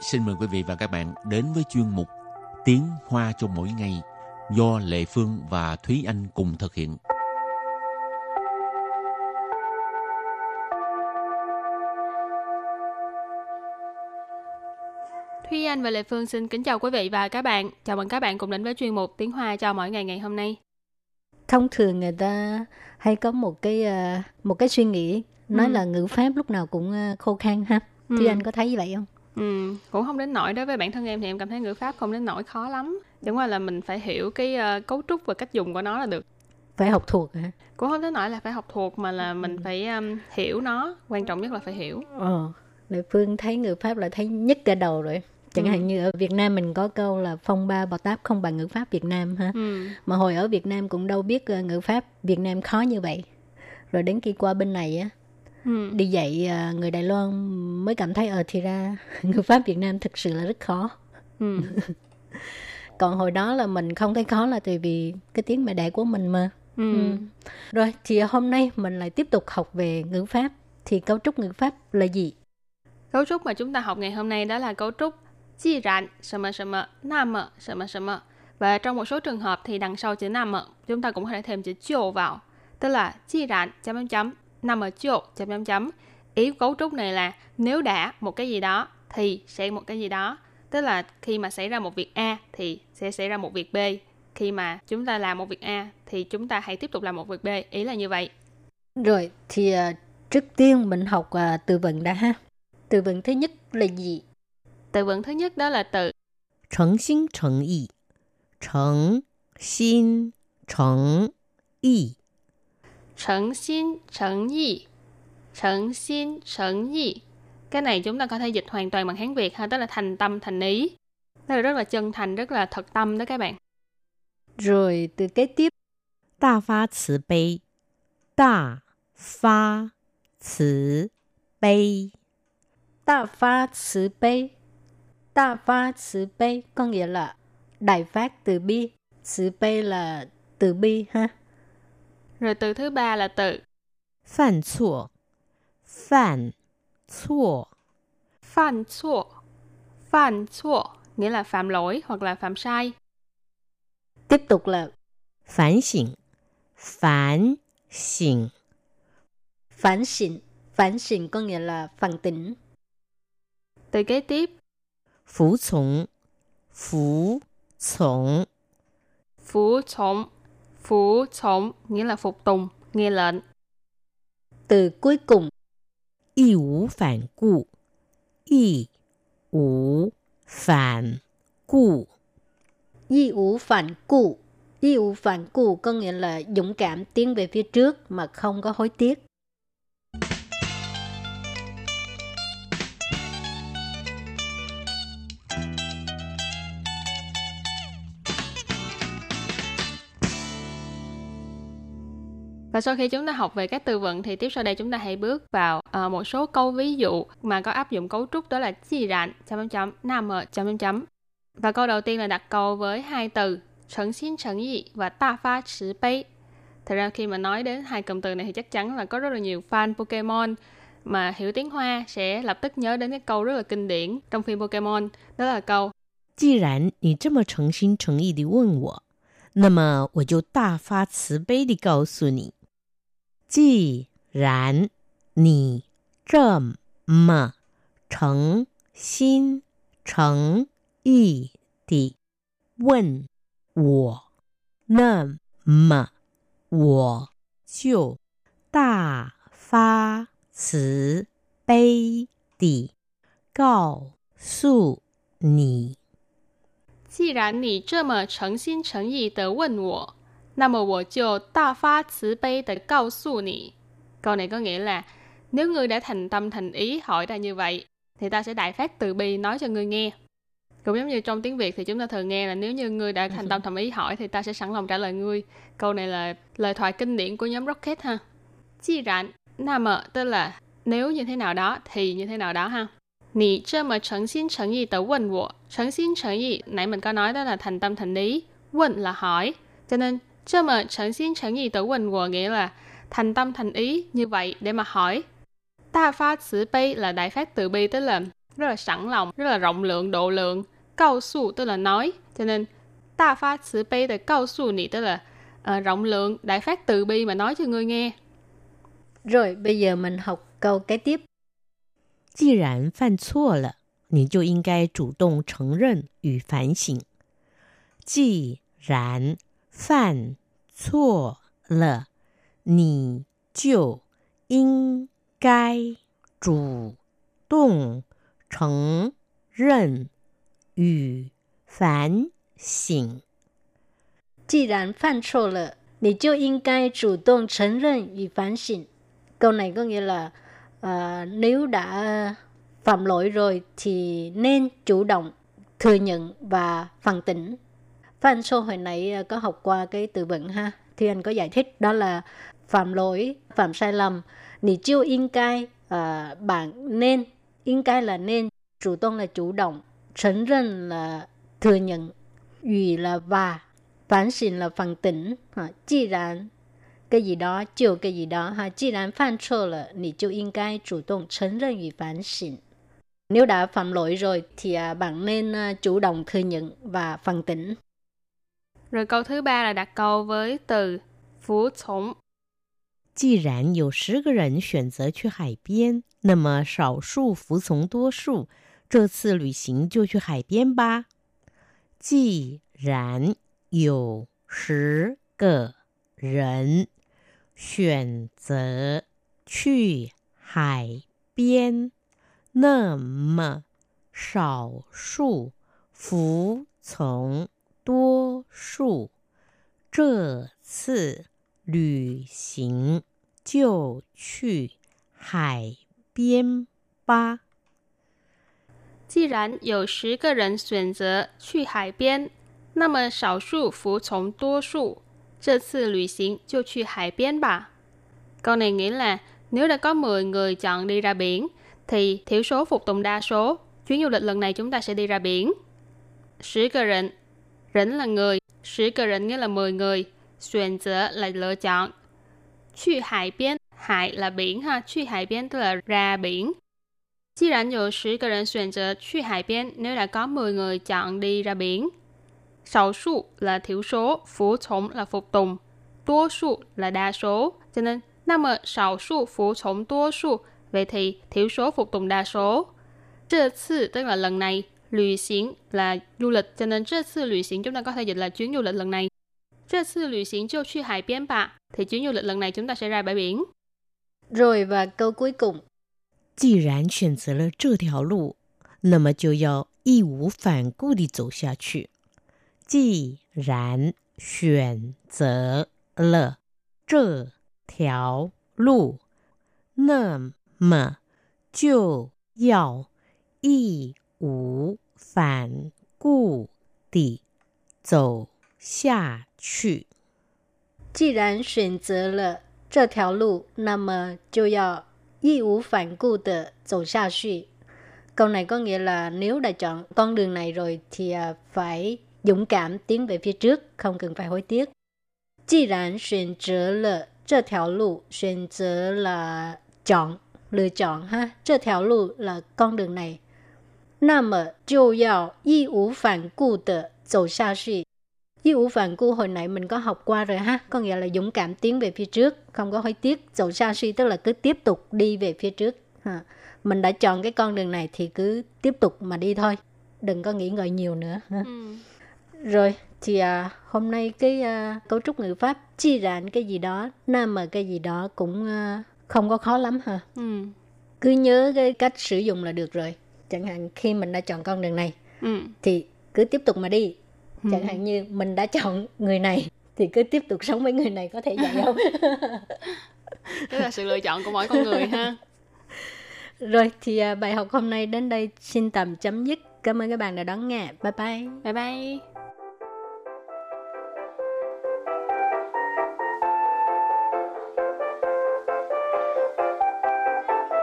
xin mời quý vị và các bạn đến với chuyên mục Tiếng Hoa cho mỗi ngày do Lệ Phương và Thúy Anh cùng thực hiện. Thúy Anh và Lệ Phương xin kính chào quý vị và các bạn. Chào mừng các bạn cùng đến với chuyên mục Tiếng Hoa cho mỗi ngày ngày hôm nay. Thông thường người ta hay có một cái uh, một cái suy nghĩ nói ừ. là ngữ pháp lúc nào cũng uh, khô khan ha. Ừ. Thúy Anh có thấy như vậy không? Ừ, cũng không đến nỗi đối với bản thân em thì em cảm thấy ngữ pháp không đến nỗi khó lắm. Chẳng qua là mình phải hiểu cái uh, cấu trúc và cách dùng của nó là được. Phải học thuộc hả? Cũng không đến nỗi là phải học thuộc mà là mình ừ. phải um, hiểu nó. Quan trọng nhất là phải hiểu. Ờ, Lệ Phương thấy ngữ pháp là thấy nhất cả đầu rồi chẳng ừ. hạn như ở Việt Nam mình có câu là phong ba bò táp không bằng ngữ pháp Việt Nam ha ừ. mà hồi ở Việt Nam cũng đâu biết uh, ngữ pháp Việt Nam khó như vậy rồi đến khi qua bên này á ừ. đi dạy à, người Đài Loan mới cảm thấy ở thì ra người Pháp Việt Nam thực sự là rất khó ừ. còn hồi đó là mình không thấy khó là tại vì cái tiếng mẹ đẻ của mình mà ừ. Ừ. rồi thì hôm nay mình lại tiếp tục học về ngữ pháp thì cấu trúc ngữ pháp là gì cấu trúc mà chúng ta học ngày hôm nay đó là cấu trúc chi rạn sầm sầm nam sầm sầm và trong một số trường hợp thì đằng sau chữ nam chúng ta cũng có thể thêm chữ chiều vào tức là chi rạn chấm chấm nằm ở chỗ chấm chấm chấm. Ý cấu trúc này là nếu đã một cái gì đó thì sẽ một cái gì đó. Tức là khi mà xảy ra một việc a thì sẽ xảy ra một việc b. Khi mà chúng ta làm một việc a thì chúng ta hãy tiếp tục làm một việc b. Ý là như vậy. Rồi thì ờ, trước tiên mình học ờ, từ vựng đã ha. Từ vựng thứ nhất là gì? Từ vựng thứ nhất đó là từ thành xin thành ý thành xin thành ý 诚心诚意，诚心诚意. Cái này chúng ta có thể dịch hoàn toàn bằng Hán Việt ha, tức là thành tâm thành ý. Tức là rất là chân thành, rất là thật tâm đó các bạn. Rồi từ kế tiếp. Đa phá 慈悲，大发慈悲，大发慈悲。Đa pha慈悲 có nghĩa là đại phát từ bi.慈悲 là từ bi ha. Rồi từ thứ ba là từ Phản chua Phản chua Phản chua Phản chua nghĩa là phạm lỗi hoặc là phạm sai. Tiếp tục là phản xỉn Phản xỉn Phản xỉn Phản xỉn có nghĩa là phản tỉnh. Từ kế tiếp. Phú chống Phú chống Phú chống Phú chống nghĩa là phục tùng, nghe lệnh. Từ cuối cùng. Y vũ phản cụ. Y vũ phản cụ. Y vũ phản cụ. Y vũ phản cụ có nghĩa là dũng cảm tiến về phía trước mà không có hối tiếc. Và sau khi chúng ta học về các từ vựng thì tiếp sau đây chúng ta hãy bước vào uh, một số câu ví dụ mà có áp dụng cấu trúc đó là chi rạn chấm chấm chấm nam chấm chấm chấm. Và câu đầu tiên là đặt câu với hai từ trấn xin trấn yi và ta pha trí bay. Thật ra khi mà nói đến hai cụm từ này thì chắc chắn là có rất là nhiều fan Pokemon mà hiểu tiếng Hoa sẽ lập tức nhớ đến cái câu rất là kinh điển trong phim Pokemon đó là câu 既然你这么诚心诚意地问我，那么我就大发慈悲地告诉你， 既然你这么诚心诚意地问我，那么我就大发慈悲地告诉你。既然你这么诚心诚意的问我，那么我就大发慈悲的告诉你. Câu này có nghĩa là nếu ngươi đã thành tâm thành ý hỏi ta như vậy, thì ta sẽ đại phát từ bi nói cho ngươi nghe. Cũng giống như trong tiếng Việt thì chúng ta thường nghe là nếu như ngươi đã thành tâm thành ý hỏi thì ta sẽ sẵn lòng trả lời ngươi. Câu này là lời thoại kinh điển của nhóm Rocket ha. Chi rạn, nam tức là nếu như thế nào đó thì như thế nào đó ha. Nì chơ mà诚心诚意的问我，诚心诚意 nãy mình có nói đó là thành tâm thành ý, vấn là hỏi. Cho nên 这么诚心诚意的问我 nghĩa là thành tâm thành ý như vậy để mà hỏi. Ta pha慈悲là đại phát từ bi tức là rất là sẵn lòng, rất là rộng lượng, độ lượng. Cao su tức là nói. Cho nên ta phá慈悲 de cao su nị tức là uh, rộng lượng, đại phát từ bi mà nói cho người nghe. Rồi, bây giờ mình học câu kế tiếp. 既然犯错了，你就应该主动承认与反省。既然犯 错了，你就应该主动承认与反省。既然犯错了，你就应该主动承认与反省。Câu này có nghĩa là uh, nếu đã phạm lỗi rồi thì nên chủ động thừa nhận và phản tỉnh. Phan Sô hồi nãy ờ, có học qua cái từ vựng ha, thì anh có giải thích đó là phạm lỗi, phạm sai lầm. Nì chiêu yên cai, uh, bạn nên, yên cai là nên, chủ động là chủ động,承认là thừa nhận, ủy là và, phản xỉn là phản tỉnh. À,既然 cái gì đó, chiều cái gì đó ha.既然犯错了，你就应该主动承认与反省。Nếu đã phạm lỗi rồi thì à, bạn nên à, chủ động thừa nhận và phản tỉnh. Rồi câu thứ ba là đặt câu với từ phục从. 既然有十个人选择去海边，那么少数服从多数，这次旅行就去海边吧。既然有十个人选择去海边，那么少数服从 多数，这次旅行就去海边吧。既然有十个人选择去海边，那么少数服从多数。这次旅行就去海边吧. Câu này nghĩa là nếu đã có 10 người chọn đi ra biển, thì thiểu số phục tùng đa số. Chuyến du lịch lần này chúng ta sẽ đi ra biển. 10 个人, rỉnh là người, 10个人 nghĩa là 10 người, 选择 là lựa chọn. 去海边, hải là biển ha, 去海边 tức là ra biển. 既然有10个人选择去海边, nếu đã có 10 người chọn đi ra biển, 少数 là thiểu số, phục从 là phục tùng, 多数 là đa số. Cho nên, 那么少数服从多数, vậy thì thiểu số phục tùng đa số. 这次 tức là lần này, lùi xính là du lịch, cho nên 这次旅行 chúng ta có thể dịch là chuyến du lịch lần này. 这次旅行就去海边吧, thì chuyến du lịch lần này chúng ta sẽ ra bãi biển. Rồi và câu cuối cùng. 既然选择了这条路，那么就要义无反顾地走下去。既然选择了这条路，那么就要义 无反顾地走下去。既然选择了这条路，那么就要义无反顾的走下去。Câu này có nghĩa là nếu đã chọn con đường này rồi thì phải dũng cảm tiến về phía trước, không cần phải hối tiếc. 既然选择了这条路，选择 là chọn, lựa chọn ha. 这条路 là con đường này. 那么就要义无反顾的走下去。义无phản cu hồi nãy mình có học qua rồi ha, có nghĩa là dũng cảm tiến về phía trước, không có hối tiếc. Dầu xa suy tức là cứ tiếp tục đi về phía trước. Ha. Mình đã chọn cái con đường này thì cứ tiếp tục mà đi thôi, đừng có nghĩ ngợi nhiều nữa. Ha. Ừ. Rồi, thì à, hôm nay cái à, cấu trúc ngữ pháp chi rạn cái gì đó, nam mà cái gì đó cũng à, không có khó lắm ha. Ừ. Cứ nhớ cái cách sử dụng là được rồi. Chẳng hạn khi mình đã chọn con đường này, ừ. thì cứ tiếp tục mà đi. Chẳng ừ. hạn như mình đã chọn người này, thì cứ tiếp tục sống với người này có thể vậy không? Đó là sự lựa chọn của mỗi con người ha. Rồi thì à, bài học hôm nay đến đây xin tạm chấm dứt. Cảm ơn các bạn đã đón nghe. Bye bye. Bye bye.